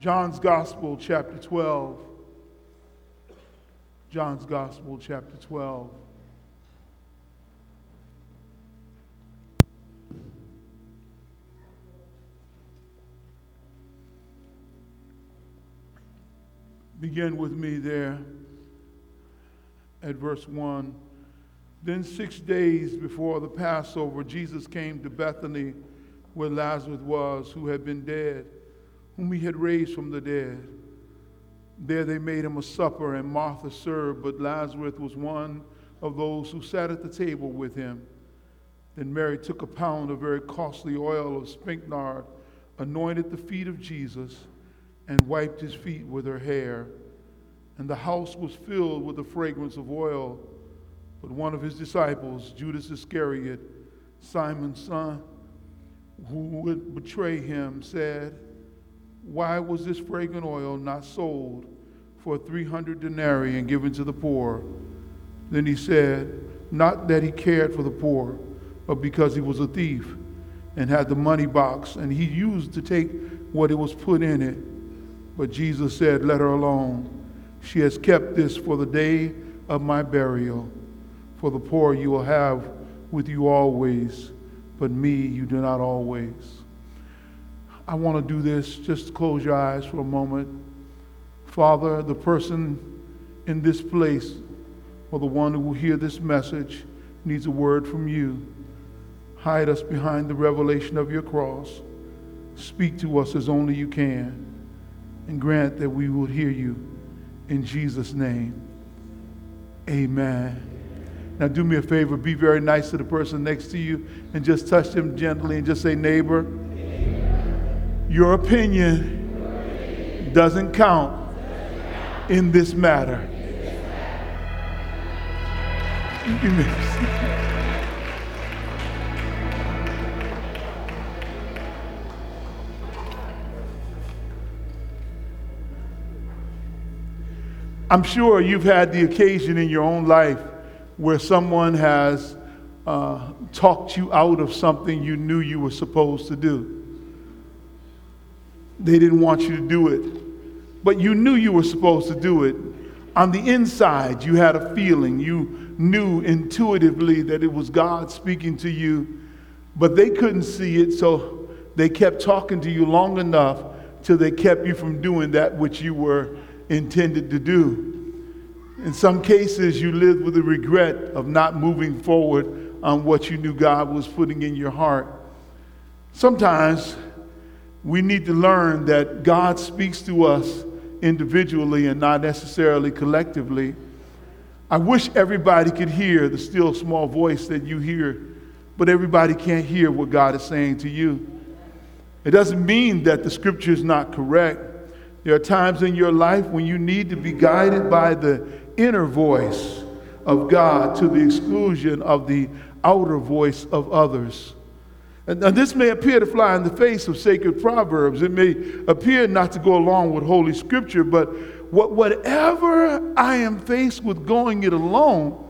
John's Gospel, chapter 12. John's Gospel, chapter 12. Begin with me there at verse 1. Then, six days before the Passover, Jesus came to Bethany where Lazarus was, who had been dead whom he had raised from the dead. There they made him a supper, and Martha served, but Lazarus was one of those who sat at the table with him. Then Mary took a pound of very costly oil of spikenard, anointed the feet of Jesus, and wiped his feet with her hair. And the house was filled with the fragrance of oil. But one of his disciples, Judas Iscariot, Simon's son, who would betray him, said, why was this fragrant oil not sold for 300 denarii and given to the poor? Then he said, Not that he cared for the poor, but because he was a thief and had the money box, and he used to take what it was put in it. But Jesus said, Let her alone. She has kept this for the day of my burial. For the poor you will have with you always, but me you do not always. I want to do this. Just close your eyes for a moment. Father, the person in this place or the one who will hear this message needs a word from you. Hide us behind the revelation of your cross. Speak to us as only you can and grant that we will hear you. In Jesus' name, amen. Now, do me a favor, be very nice to the person next to you and just touch them gently and just say, Neighbor. Your opinion doesn't count in this matter. I'm sure you've had the occasion in your own life where someone has uh, talked you out of something you knew you were supposed to do. They didn't want you to do it, but you knew you were supposed to do it. On the inside, you had a feeling. You knew intuitively that it was God speaking to you, but they couldn't see it, so they kept talking to you long enough till they kept you from doing that which you were intended to do. In some cases, you lived with the regret of not moving forward on what you knew God was putting in your heart. Sometimes we need to learn that God speaks to us individually and not necessarily collectively. I wish everybody could hear the still small voice that you hear, but everybody can't hear what God is saying to you. It doesn't mean that the scripture is not correct. There are times in your life when you need to be guided by the inner voice of God to the exclusion of the outer voice of others. And this may appear to fly in the face of sacred proverbs. It may appear not to go along with Holy Scripture, but whatever I am faced with going it alone,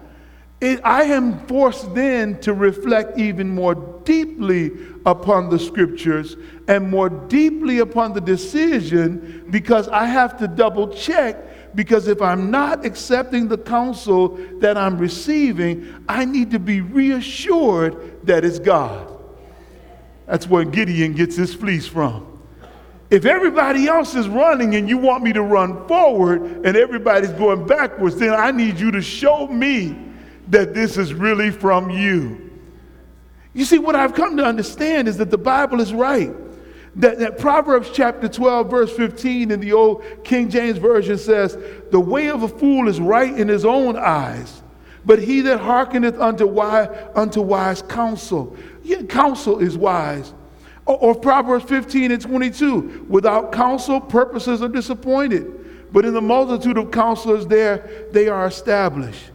it, I am forced then to reflect even more deeply upon the scriptures and more deeply upon the decision because I have to double check. Because if I'm not accepting the counsel that I'm receiving, I need to be reassured that it's God. That's where Gideon gets his fleece from. If everybody else is running and you want me to run forward and everybody's going backwards, then I need you to show me that this is really from you. You see, what I've come to understand is that the Bible is right. That, that, Proverbs chapter 12, verse 15 in the old King James Version says, The way of a fool is right in his own eyes, but he that hearkeneth unto wise, unto wise counsel. Yeah, counsel is wise. Or, or Proverbs 15 and 22. Without counsel, purposes are disappointed. But in the multitude of counselors there, they are established.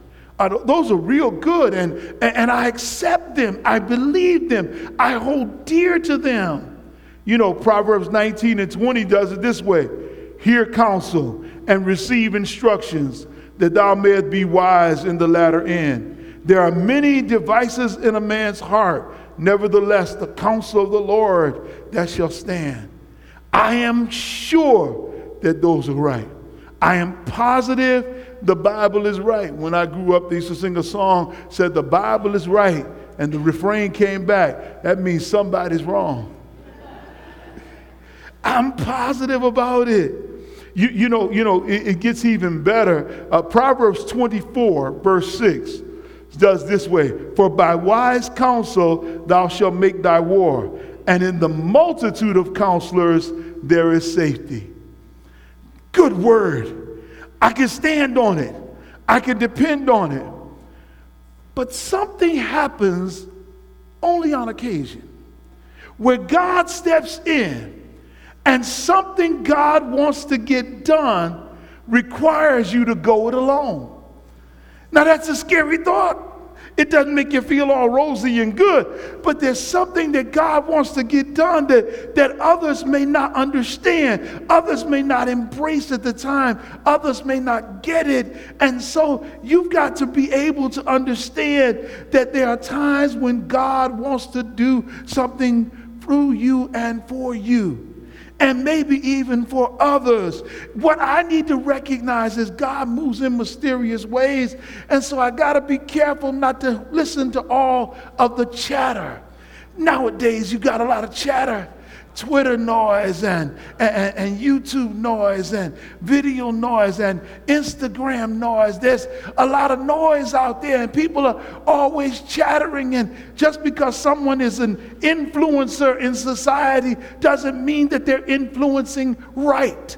Those are real good, and, and I accept them. I believe them. I hold dear to them. You know, Proverbs 19 and 20 does it this way Hear counsel and receive instructions, that thou mayest be wise in the latter end. There are many devices in a man's heart Nevertheless, the counsel of the Lord that shall stand. I am sure that those are right. I am positive the Bible is right. When I grew up, they used to sing a song, said the Bible is right, and the refrain came back. That means somebody's wrong. I'm positive about it. You, you know, you know it, it gets even better. Uh, Proverbs 24, verse 6 does this way For by wise counsel thou shalt make thy war, and in the multitude of counselors there is safety. Good word. I can stand on it, I can depend on it. But something happens only on occasion where God steps in and something God wants to get done requires you to go it alone. Now, that's a scary thought. It doesn't make you feel all rosy and good, but there's something that God wants to get done that, that others may not understand. Others may not embrace at the time. Others may not get it. And so you've got to be able to understand that there are times when God wants to do something through you and for you and maybe even for others. What I need to recognize is God moves in mysterious ways. And so I got to be careful not to listen to all of the chatter. Nowadays, you got a lot of chatter. Twitter noise and, and, and, YouTube noise and video noise and Instagram noise. There's a lot of noise out there, and people are always chattering. And just because someone is an influencer in society doesn't mean that they're influencing right.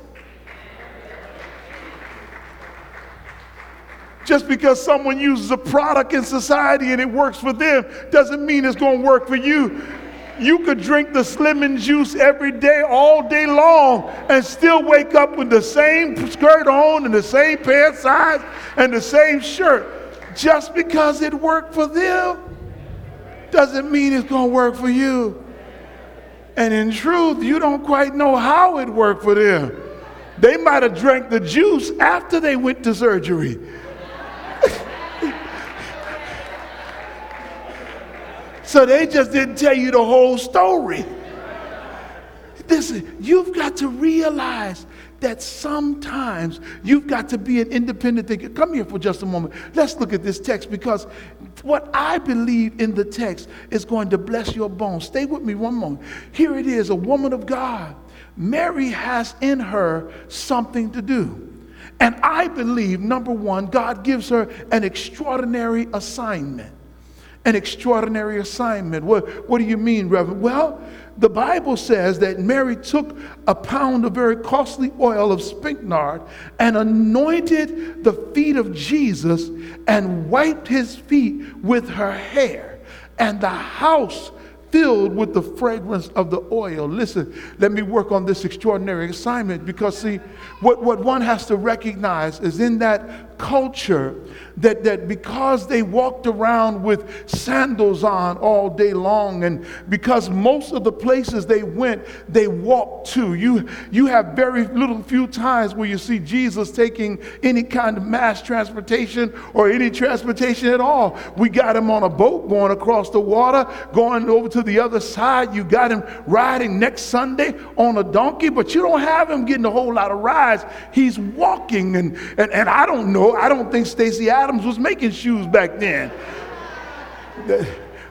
Just because someone uses a product in society and it works for them doesn't mean it's going to work for you. You could drink the Slimming juice every day, all day long, and still wake up with the same skirt on and the same pant size and the same shirt. Just because it worked for them doesn't mean it's going to work for you. And in truth, you don't quite know how it worked for them. They might have drank the juice after they went to surgery. So they just didn't tell you the whole story. Listen, you've got to realize that sometimes you've got to be an independent thinker. Come here for just a moment. Let's look at this text because what I believe in the text is going to bless your bones. Stay with me one moment. Here it is a woman of God. Mary has in her something to do. And I believe, number one, God gives her an extraordinary assignment an extraordinary assignment. What, what do you mean, Reverend? Well, the Bible says that Mary took a pound of very costly oil of spikenard and anointed the feet of Jesus and wiped his feet with her hair. And the house filled with the fragrance of the oil. Listen, let me work on this extraordinary assignment because, see, what, what one has to recognize is in that culture that, that because they walked around with sandals on all day long and because most of the places they went, they walked to. You, you have very little few times where you see Jesus taking any kind of mass transportation or any transportation at all. We got him on a boat going across the water, going over to the other side. You got him riding next Sunday on a donkey, but you don't have him getting a whole lot of rides. He's walking, and, and, and I don't know, I don't think Stacy Adams was making shoes back then.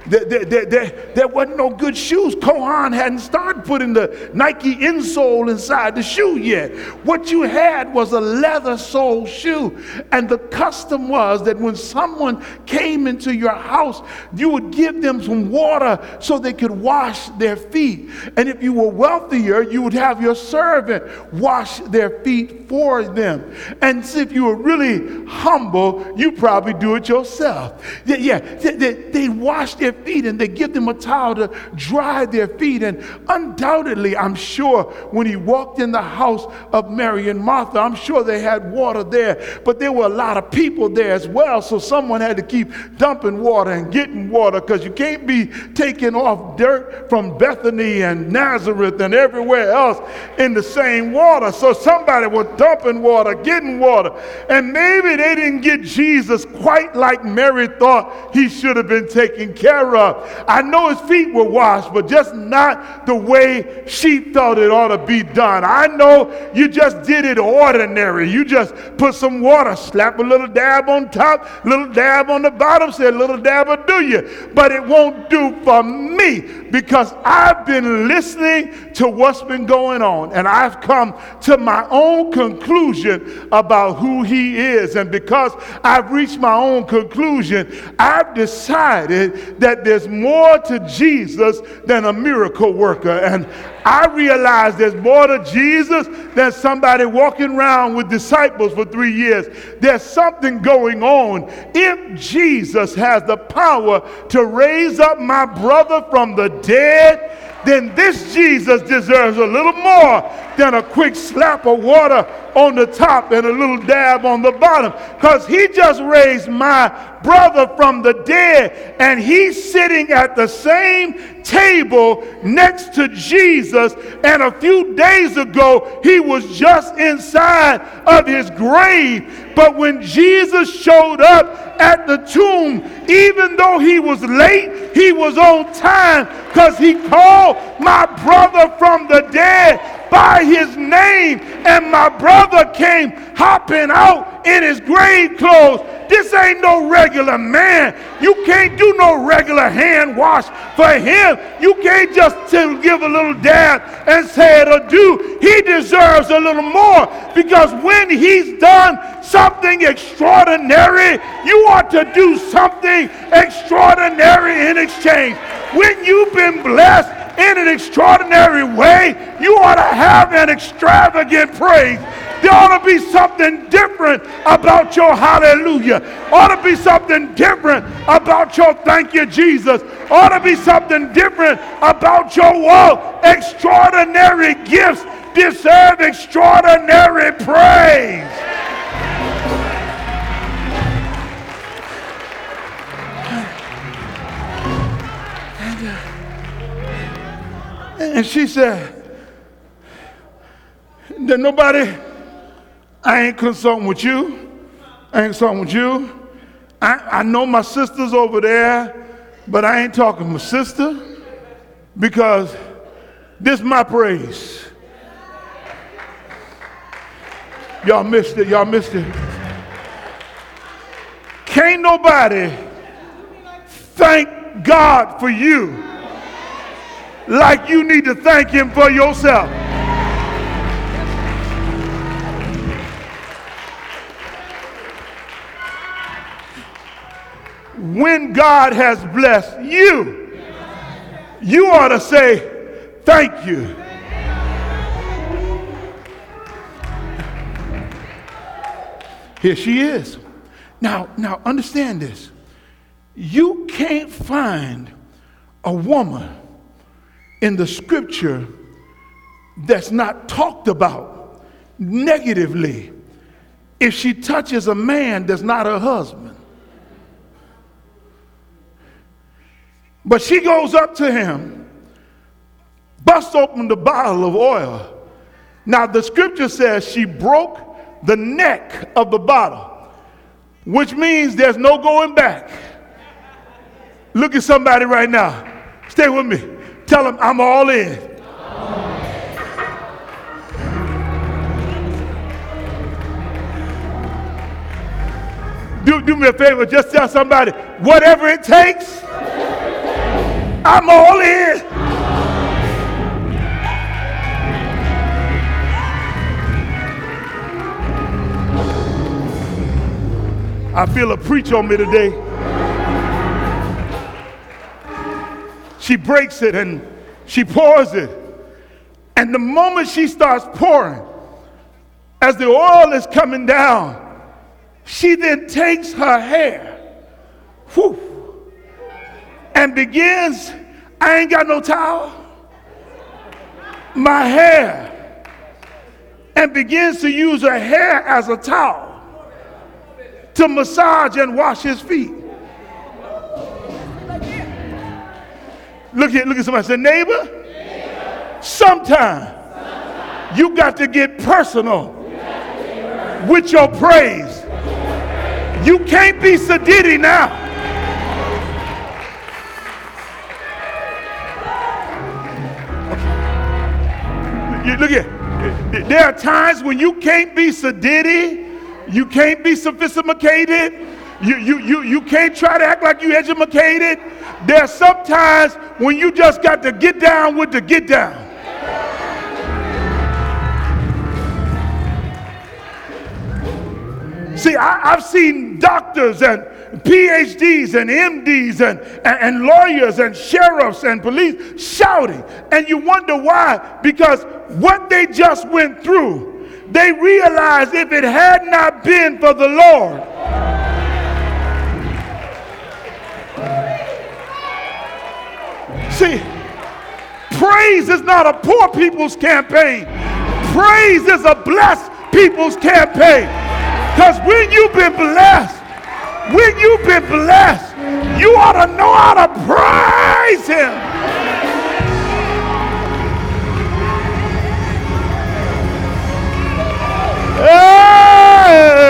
There, there, there, there, wasn't no good shoes. Cole Haan hadn't started putting the Nike insole inside the shoe yet. What you had was a leather sole shoe. And the custom was that when someone came into your house, you would give them some water so they could wash their feet. And if you were wealthier, you would have your servant wash their feet for them. And if you were really humble, you probably do it yourself. Yeah, yeah they, they, wash their feet and they give them a towel to dry their feet. And undoubtedly, I'm sure when he walked in the house of Mary and Martha, I'm sure they had water there, but there were a lot of people there as well. So someone had to keep dumping water and getting water because you can't be taking off dirt from Bethany and Nazareth and everywhere else in the same water. So somebody was dumping water, getting water. And maybe they didn't get Jesus quite like Mary thought he should have been taken care care of. I know his feet were washed, but just not the way she thought it ought to be done. I know you just did it ordinary. You just put some water, slap a little dab on top, little dab on the bottom, said little dab will do you. But it won't do for me because I've been listening to what's been going on and I've come to my own conclusion about who he is. And because I've reached my own conclusion, I've decided that there's more to Jesus than a miracle worker. And I realize there's more to Jesus than somebody walking around with disciples for three years. There's something going on. If Jesus has the power to raise up my brother from the dead, then this Jesus deserves a little more than a quick slap of water on the top and a little dab on the bottom. Because he just raised my brother from the dead, and he's sitting at the same table next to Jesus. And a few days ago, he was just inside of his grave. But when Jesus showed up at the tomb, even though he was late, he was on time because he called my brother from the dead by his name, and my brother came hopping out in his grave clothes. This ain't no regular man. You can't do no regular hand wash for him. You can't just give a little dab and say it'll do. He deserves a little more because when he's done something extraordinary, you ought to do something extraordinary in exchange. When you've been blessed, in an extraordinary way, you ought to have an extravagant praise. There ought to be something different about your hallelujah. Ought to be something different about your thank you, Jesus. Ought to be something different about your whoa. Extraordinary gifts deserve extraordinary praise. And she said, that nobody, I ain't consulting with you. I ain't consulting with you. I, I know my sister's over there, but I ain't talking my sister because this my praise. Y'all missed it. Y'all missed it. Can't nobody thank God for you like you need to thank Him for yourself. When God has blessed you, you ought to say, Thank you. Here she is. Now, now understand this. You can't find a woman in the scripture that's not talked about negatively if she touches a man that's not her husband. But she goes up to him, busts open the bottle of oil. Now, the scripture says she broke the neck of the bottle, which means there's no going back. Look at somebody right now. Stay with me. Tell them I'm all in. Do, do me a favor, just tell somebody, whatever it takes, I'm all in. I feel a preach on me today. She breaks it and she pours it. And the moment she starts pouring, as the oil is coming down, she then takes her hair whew, and begins, I ain't got no towel, my hair, and begins to use her hair as a towel to massage and wash his feet. Look at look at somebody say, neighbor. neighbor. Sometime, Sometime. You, got you got to get personal with your praise. You can't be sedity now. Look at there are times when you can't be sedity, you can't be sophisticated, you, you, you, you can't try to act like you educated. There's sometimes when you just got to get down with the get down. See, I, have seen doctors and PhDs and MDs and, and, and, lawyers and sheriffs and police shouting, and you wonder why. Because what they just went through, they realized if it had not been for the Lord, See, praise is not a poor people's campaign. Praise is a blessed people's campaign. Because when you've been blessed, when you've been blessed, you ought to know how to praise Him. Hey!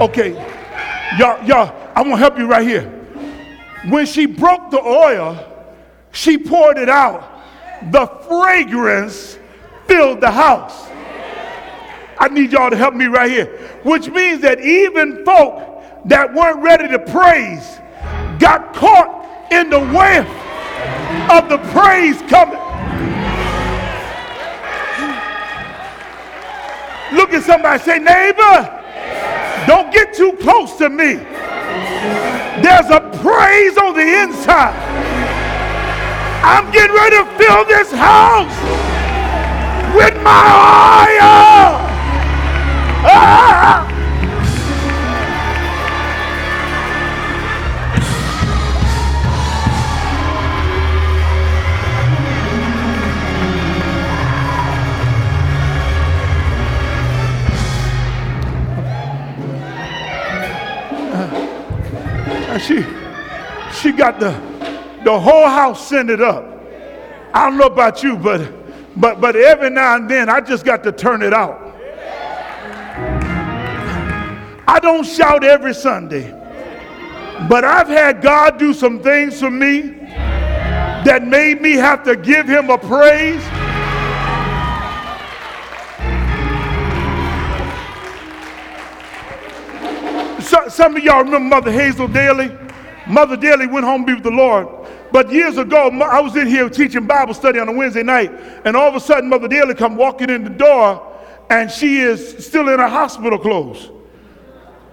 Okay, y'all, y'all, I'm gonna help you right here. When she broke the oil, she poured it out. The fragrance filled the house. I need y'all to help me right here. Which means that even folk that weren't ready to praise got caught in the whiff of the praise coming. Look at somebody, say, neighbor, don't get too close to me. There's a praise on the inside. I'm getting ready to fill this house with my oil. Ah! She, she got the, the whole house scented up. I don't know about you, but, but, but every now and then I just got to turn it out. I don't shout every Sunday, but I've had God do some things for me that made me have to give him a praise. So, some of y'all remember Mother Hazel Daly? Mother Daly went home to be with the Lord. But years ago, I was in here teaching Bible study on a Wednesday night, and all of a sudden, Mother Daly come walking in the door, and she is still in her hospital clothes.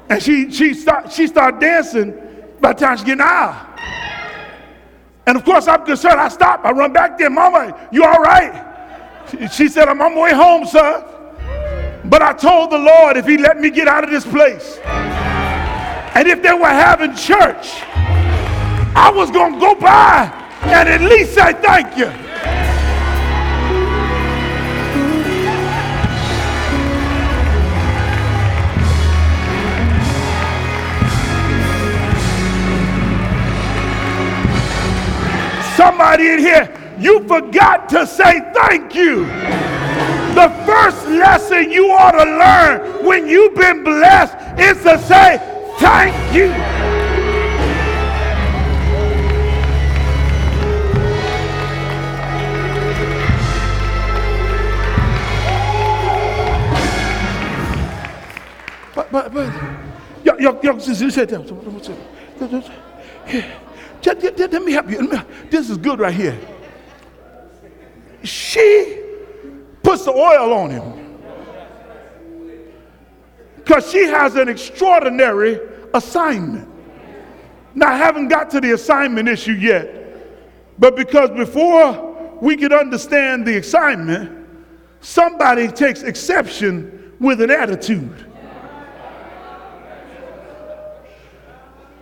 And she she start she start dancing by the time she get aisle. And of course, I'm concerned. I stop. I run back there. Mama, you all right? She said, I'm on my way home, sir. But I told the Lord if he let me get out of this place, and if they were having church, I was going to go by and at least say thank you. Somebody in here, you forgot to say thank you. The first lesson you ought to learn when you've been blessed is to say Thank you. But, but, but, y'all, sit down. Let me help you. This is good right here. She puts the oil on him because she has an extraordinary assignment. Now, I haven't got to the assignment issue yet, but because before we could understand the assignment, somebody takes exception with an attitude.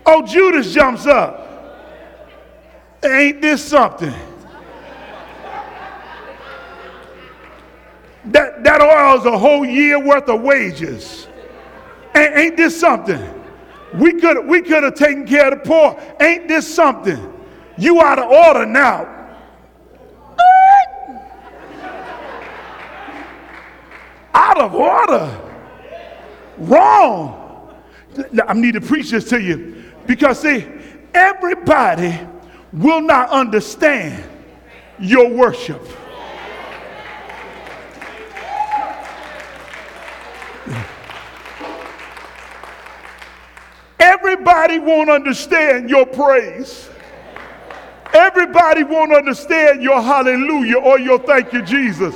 Oh, Judas jumps up. Ain't this something? That, that oil is a whole year worth of wages. Ain't, ain't this something? We could we could have taken care of the poor. Ain't this something? You out of order now. out of order. Wrong. I need to preach this to you because see, everybody will not understand your worship. Everybody won't understand your praise. Everybody won't understand your hallelujah or your thank you, Jesus.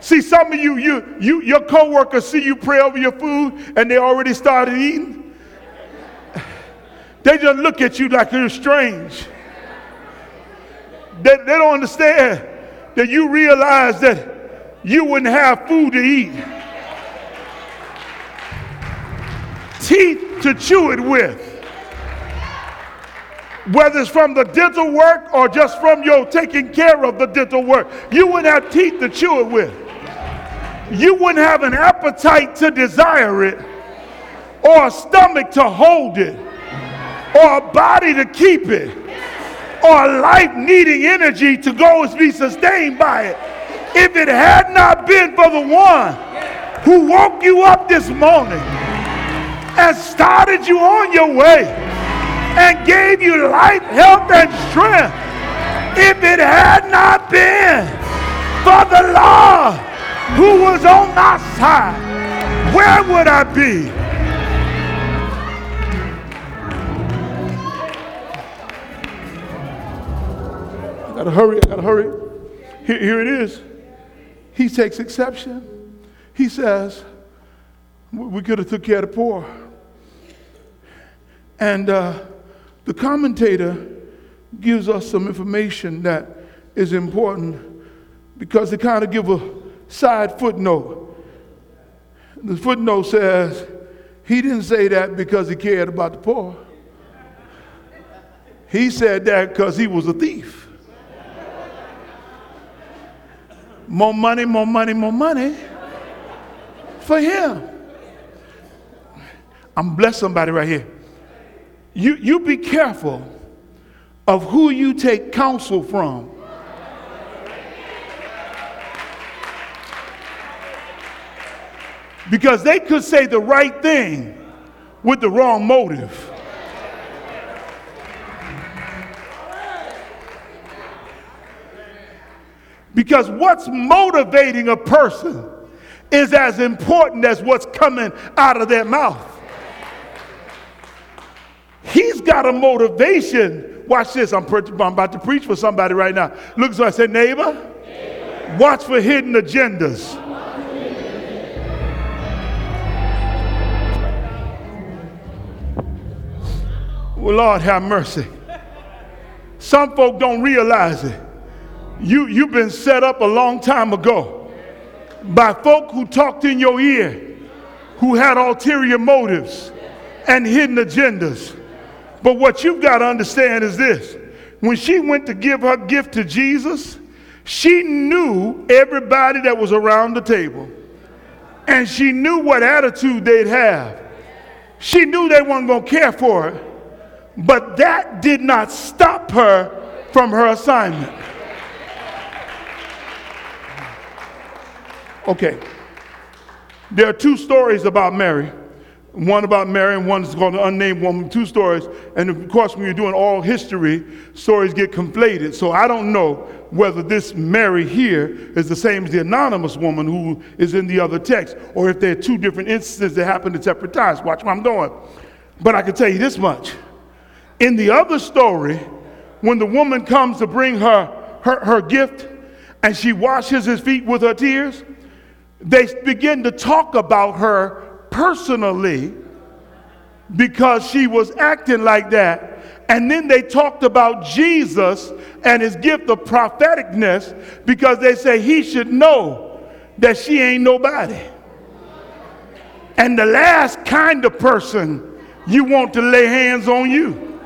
See, some of you, you, you, your coworkers see you pray over your food and they already started eating. They just look at you like you're strange. They, they don't understand that you realize that you wouldn't have food to eat. Teeth to chew it with whether it's from the dental work or just from your taking care of the dental work, you wouldn't have teeth to chew it with. You wouldn't have an appetite to desire it, or a stomach to hold it, or a body to keep it, or a life needing energy to go and be sustained by it. If it had not been for the one who woke you up this morning and started you on your way and gave you life, health, and strength. If it had not been for the Lord who was on my side, where would I be? I gotta hurry, I gotta hurry. Here, here it is. He takes exception. He says, we could have took care of the poor. And uh, the commentator gives us some information that is important because they kind of give a side footnote. The footnote says he didn't say that because he cared about the poor. He said that because he was a thief. More money, more money, more money for him. I'm bless somebody right here you, you be careful of who you take counsel from. Because they could say the right thing with the wrong motive. Because what's motivating a person is as important as what's coming out of their mouth. Got a motivation. Watch this. I'm, I'm about to preach for somebody right now. Look, so I said, neighbor, neighbor. watch for hidden agendas. Well, Lord have mercy. Some folk don't realize it. You, you've been set up a long time ago by folk who talked in your ear, who had ulterior motives and hidden agendas. But what you've got to understand is this when she went to give her gift to Jesus, she knew everybody that was around the table. And she knew what attitude they'd have. She knew they weren't going to care for her. But that did not stop her from her assignment. Okay. There are two stories about Mary. One about Mary and one is called the unnamed woman, two stories. And of course, when you're doing all history, stories get conflated. So I don't know whether this Mary here is the same as the anonymous woman who is in the other text, or if there are two different instances that happen at separate times. Watch what I'm doing. But I can tell you this much. In the other story, when the woman comes to bring her, her, her gift and she washes his feet with her tears, they begin to talk about her personally because she was acting like that. And then they talked about Jesus and his gift of propheticness because they say he should know that she ain't nobody. And the last kind of person you want to lay hands on you.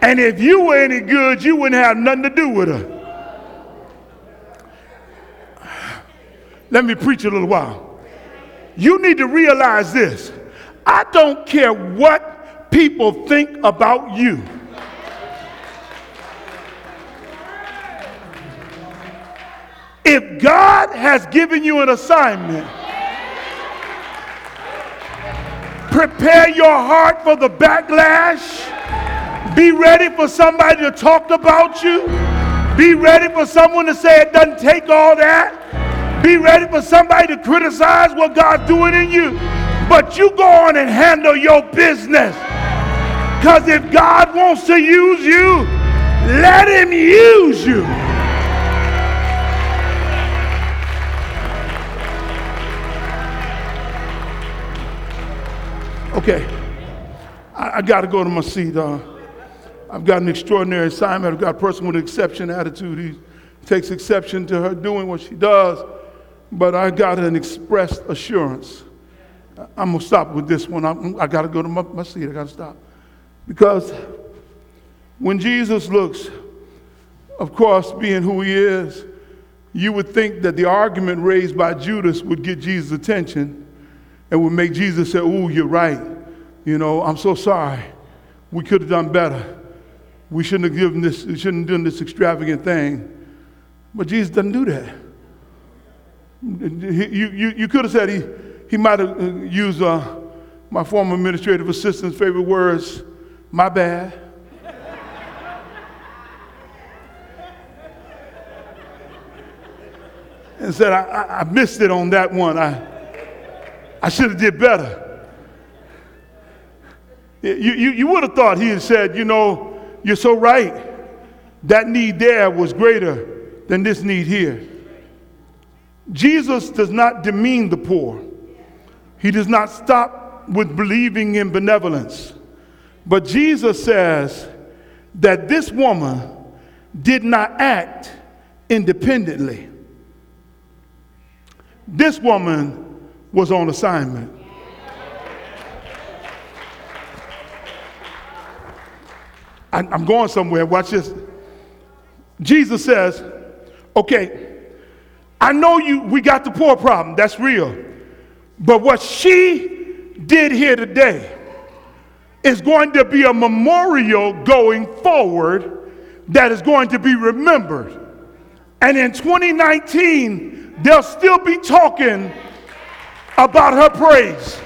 And if you were any good, you wouldn't have nothing to do with her. Let me preach a little while you need to realize this. I don't care what people think about you. If God has given you an assignment, prepare your heart for the backlash Be ready for somebody to talk about you. Be ready for someone to say it doesn't take all that. Be ready for somebody to criticize what God's doing in you. But you go on and handle your business. Because if God wants to use you, let him use you. Okay, I, I got to go to my seat. Uh, I've got an extraordinary assignment. I've got a person with an exception attitude. He takes exception to her doing what she does, but I got an expressed assurance. I'm going to stop with this one. I'm, I got to go to my, my seat. I got to stop. Because when Jesus looks, of course, being who he is, you would think that the argument raised by Judas would get Jesus' attention and would make Jesus say, Oh, you're right. You know, I'm so sorry. We could have done better. We shouldn't have given this, we shouldn't have done this extravagant thing. But Jesus doesn't do that. You, you, you could have said he, he might have uh, used uh, my former administrative assistant's favorite words, my bad. and said, I, I, I missed it on that one. I, I should have did better. You, you, you would have thought he had said, you know, you're so right. That need there was greater than this need here. Jesus does not demean the poor. He does not stop with believing in benevolence. But Jesus says that this woman did not act independently. This woman was on assignment. I'm going somewhere. Watch this. Jesus says, okay, I know you we got the poor problem. That's real. But what she did here today is going to be a memorial going forward that is going to be remembered. And in 2019, they'll still be talking about her praise.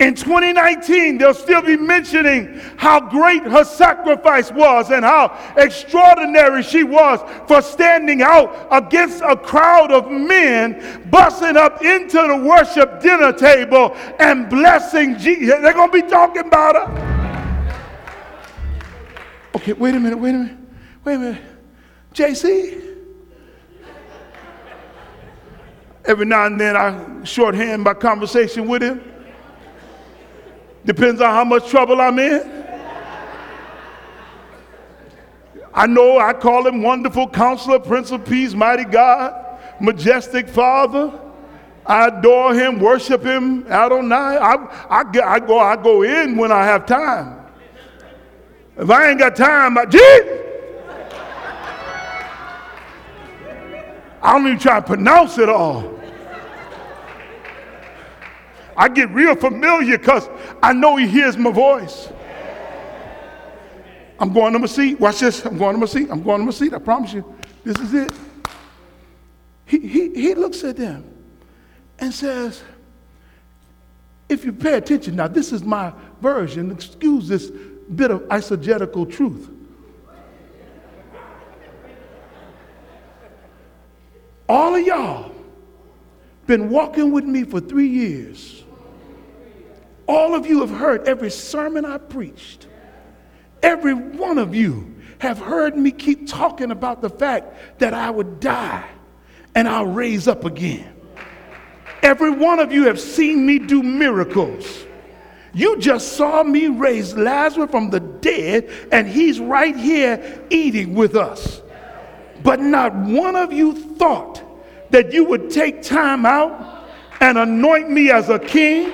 In 2019, they'll still be mentioning how great her sacrifice was and how extraordinary she was for standing out against a crowd of men, busting up into the worship dinner table and blessing Jesus. They're going to be talking about her. Okay, wait a minute, wait a minute, wait a minute. JC? Every now and then I shorthand my conversation with him. Depends on how much trouble I'm in. I know I call him wonderful counselor, prince of peace, mighty God, majestic father. I adore him, worship him, Adonai. I, I, I, go, I go in when I have time. If I ain't got time, I, Jesus! I don't even try to pronounce it all. I get real familiar because I know he hears my voice. I'm going to my seat. Watch this. I'm going to my seat. I'm going to my seat. I promise you. This is it. He, he, he looks at them and says, if you pay attention, now this is my version, excuse this bit of eisegetical truth. All of y'all been walking with me for three years. All of you have heard every sermon I preached. Every one of you have heard me keep talking about the fact that I would die and I'll raise up again. Every one of you have seen me do miracles. You just saw me raise Lazarus from the dead, and he's right here eating with us. But not one of you thought that you would take time out and anoint me as a king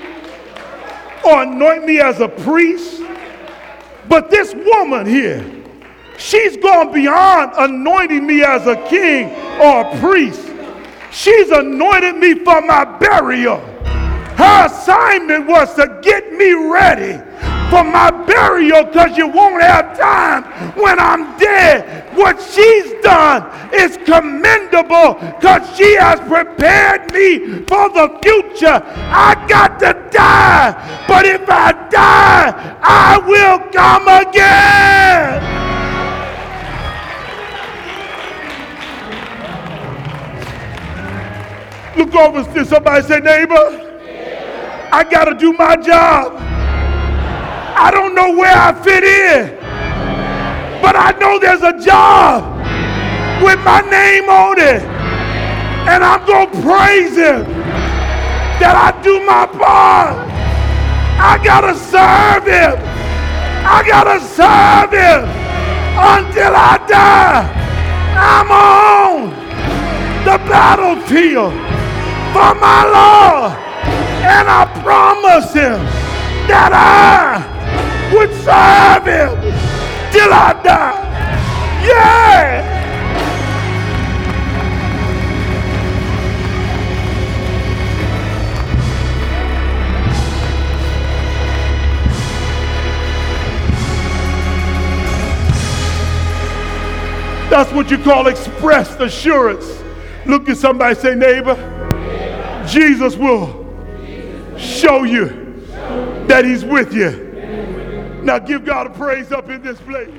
or anoint me as a priest. But this woman here, she's gone beyond anointing me as a king or a priest. She's anointed me for my burial. Her assignment was to get me ready for my burial because you won't have time when I'm dead. What she's done is commendable because she has prepared me for the future. I got to die, but if I die, I will come again. Look over to somebody say, neighbor, I got to do my job. I don't know where I fit in, but I know there's a job with my name on it. And I'm going to praise him that I do my part. I got to serve him. I got to serve him until I die. I'm on the battlefield for my Lord. And I promise him that I would serve him till I die. Yeah. That's what you call expressed assurance. Look at somebody say, neighbor, Jesus will show you that he's with you. Now give God a praise up in this place.